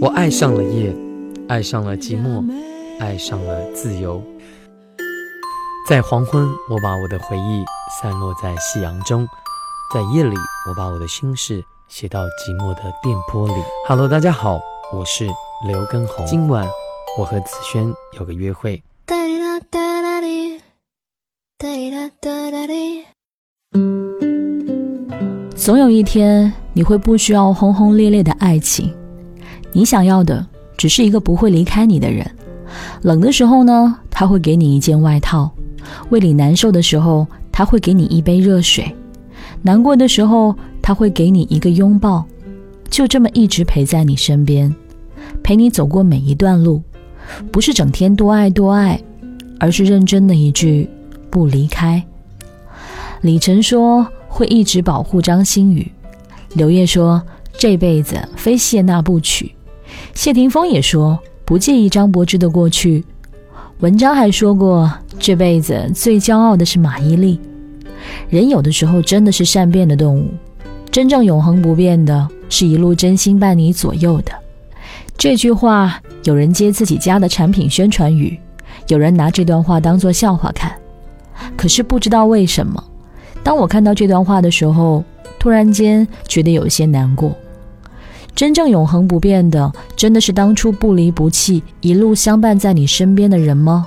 我爱上了夜，爱上了寂寞，爱上了自由。在黄昏，我把我的回忆散落在夕阳中；在夜里，我把我的心事写到寂寞的电波里。Hello，大家好，我是刘根红。今晚我和子轩有个约会。总有一天，你会不需要轰轰烈烈的爱情，你想要的只是一个不会离开你的人。冷的时候呢，他会给你一件外套。胃里难受的时候，他会给你一杯热水；难过的时候，他会给你一个拥抱。就这么一直陪在你身边，陪你走过每一段路。不是整天多爱多爱，而是认真的一句不离开。李晨说会一直保护张馨予，刘烨说这辈子非谢娜不娶，谢霆锋也说不介意张柏芝的过去。文章还说过，这辈子最骄傲的是马伊琍。人有的时候真的是善变的动物，真正永恒不变的是一路真心伴你左右的。这句话，有人接自己家的产品宣传语，有人拿这段话当做笑话看。可是不知道为什么，当我看到这段话的时候，突然间觉得有些难过。真正永恒不变的，真的是当初不离不弃、一路相伴在你身边的人吗？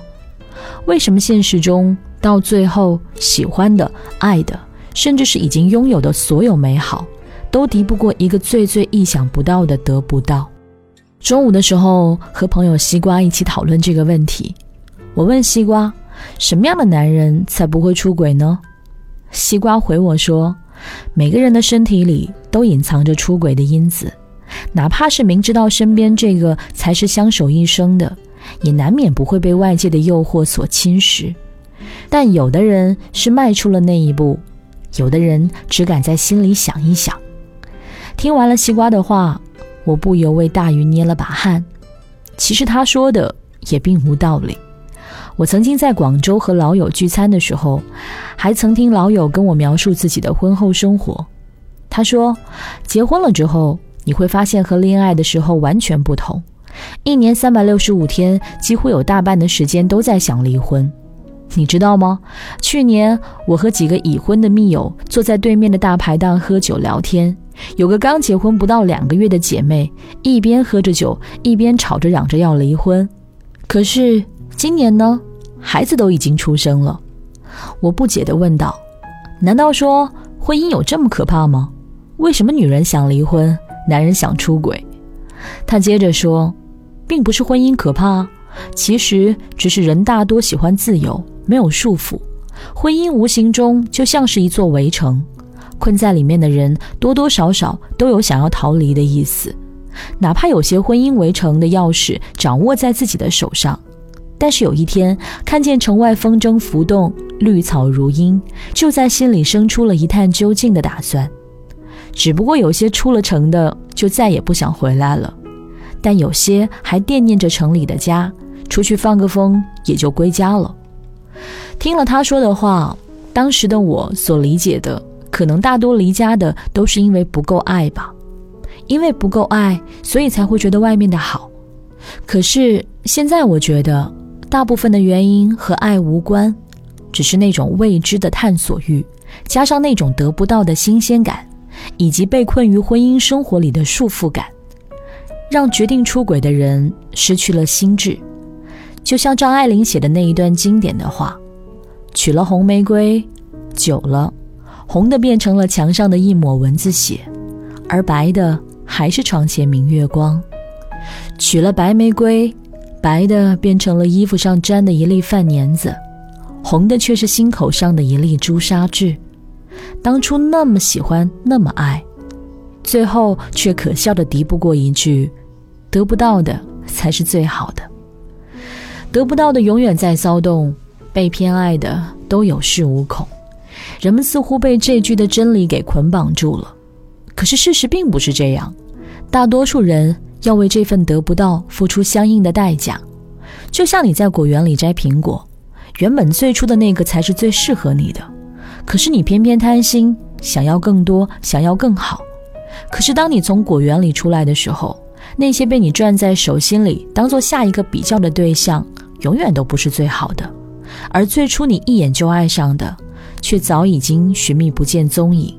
为什么现实中到最后，喜欢的、爱的，甚至是已经拥有的所有美好，都敌不过一个最最意想不到的得不到？中午的时候和朋友西瓜一起讨论这个问题，我问西瓜，什么样的男人才不会出轨呢？西瓜回我说，每个人的身体里都隐藏着出轨的因子。哪怕是明知道身边这个才是相守一生的，也难免不会被外界的诱惑所侵蚀。但有的人是迈出了那一步，有的人只敢在心里想一想。听完了西瓜的话，我不由为大鱼捏了把汗。其实他说的也并无道理。我曾经在广州和老友聚餐的时候，还曾听老友跟我描述自己的婚后生活。他说，结婚了之后。你会发现和恋爱的时候完全不同，一年三百六十五天，几乎有大半的时间都在想离婚。你知道吗？去年我和几个已婚的密友坐在对面的大排档喝酒聊天，有个刚结婚不到两个月的姐妹，一边喝着酒，一边吵着嚷着要离婚。可是今年呢，孩子都已经出生了。我不解地问道：“难道说婚姻有这么可怕吗？为什么女人想离婚？”男人想出轨，他接着说，并不是婚姻可怕，其实只是人大多喜欢自由，没有束缚。婚姻无形中就像是一座围城，困在里面的人多多少少都有想要逃离的意思。哪怕有些婚姻围城的钥匙掌握在自己的手上，但是有一天看见城外风筝浮动，绿草如茵，就在心里生出了一探究竟的打算。只不过有些出了城的就再也不想回来了，但有些还惦念着城里的家，出去放个风也就归家了。听了他说的话，当时的我所理解的，可能大多离家的都是因为不够爱吧，因为不够爱，所以才会觉得外面的好。可是现在我觉得，大部分的原因和爱无关，只是那种未知的探索欲，加上那种得不到的新鲜感。以及被困于婚姻生活里的束缚感，让决定出轨的人失去了心智。就像张爱玲写的那一段经典的话：“娶了红玫瑰，久了，红的变成了墙上的一抹蚊子血，而白的还是床前明月光。娶了白玫瑰，白的变成了衣服上粘的一粒饭粘子，红的却是心口上的一粒朱砂痣。”当初那么喜欢，那么爱，最后却可笑的敌不过一句：“得不到的才是最好的。”得不到的永远在骚动，被偏爱的都有恃无恐。人们似乎被这句的真理给捆绑住了。可是事实并不是这样，大多数人要为这份得不到付出相应的代价。就像你在果园里摘苹果，原本最初的那个才是最适合你的。可是你偏偏贪心，想要更多，想要更好，可是当你从果园里出来的时候，那些被你攥在手心里当做下一个比较的对象，永远都不是最好的。而最初你一眼就爱上的，却早已经寻觅不见踪影。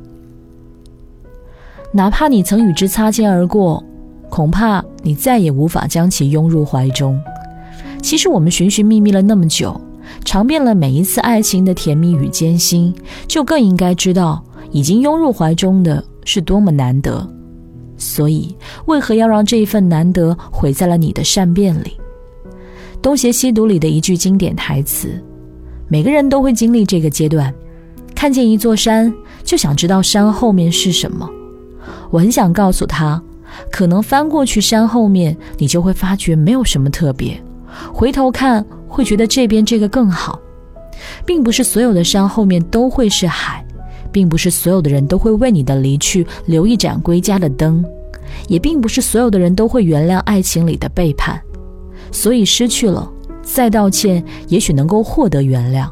哪怕你曾与之擦肩而过，恐怕你再也无法将其拥入怀中。其实我们寻寻觅觅了那么久，尝遍了每一次爱情的甜蜜与艰辛，就更应该知道，已经拥入怀中的是多么难得。所以，为何要让这一份难得毁在了你的善变里？《东邪西毒》里的一句经典台词：“每个人都会经历这个阶段，看见一座山，就想知道山后面是什么。”我很想告诉他，可能翻过去山后面，你就会发觉没有什么特别。回头看，会觉得这边这个更好。并不是所有的山后面都会是海，并不是所有的人都会为你的离去留一盏归家的灯，也并不是所有的人都会原谅爱情里的背叛。所以失去了，再道歉，也许能够获得原谅。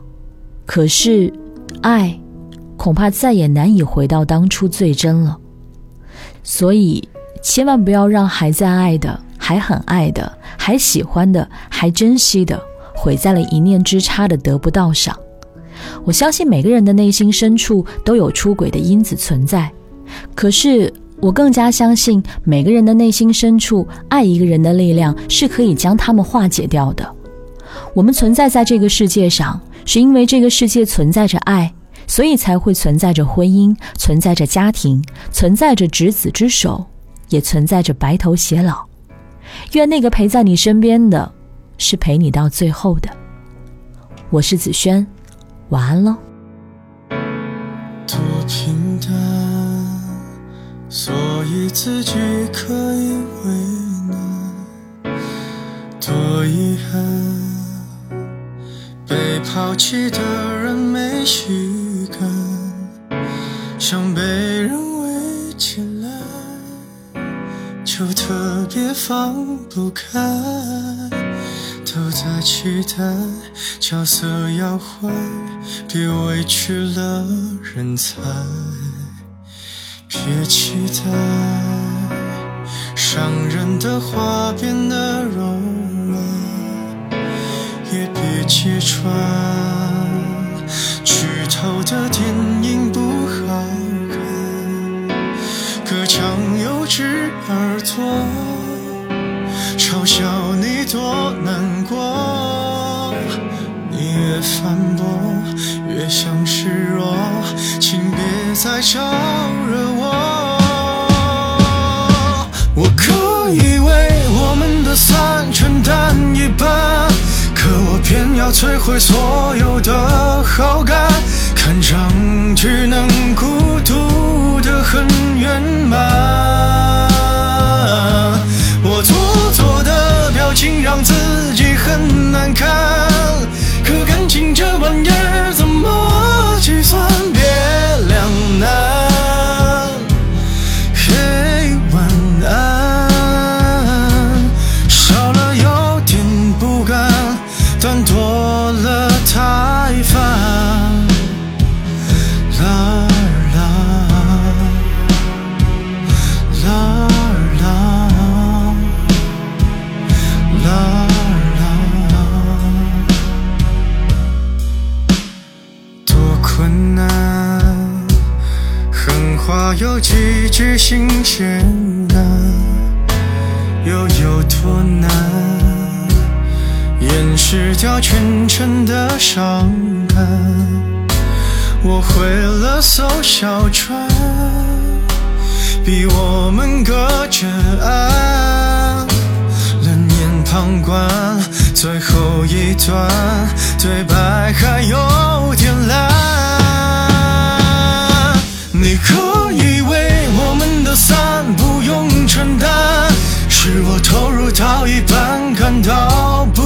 可是，爱，恐怕再也难以回到当初最真了。所以，千万不要让还在爱的、还很爱的、还喜欢的、还珍惜的，毁在了一念之差的得不到上。我相信每个人的内心深处都有出轨的因子存在，可是我更加相信每个人的内心深处，爱一个人的力量是可以将他们化解掉的。我们存在在这个世界上，是因为这个世界存在着爱。所以才会存在着婚姻，存在着家庭，存在着执子之手，也存在着白头偕老。愿那个陪在你身边的，是陪你到最后的。我是子轩，晚安喽。多平淡，所以自己可以为难；多遗憾，被抛弃的人没许。想被放不开。都在期待角色要换，别委屈了人才。别期待伤人的话变得柔软，也别揭穿反驳，越像示弱，请别再招惹我。我可以为我们的散承担一半，可我偏要摧毁所有的好感。看上去能孤有几句新鲜感，又有多难掩饰掉全城的伤感？我毁了艘小船，逼我们隔着岸，冷眼旁观最后一段对白，还有点烂。你以为我们的散不用承担，是我投入到一半感到不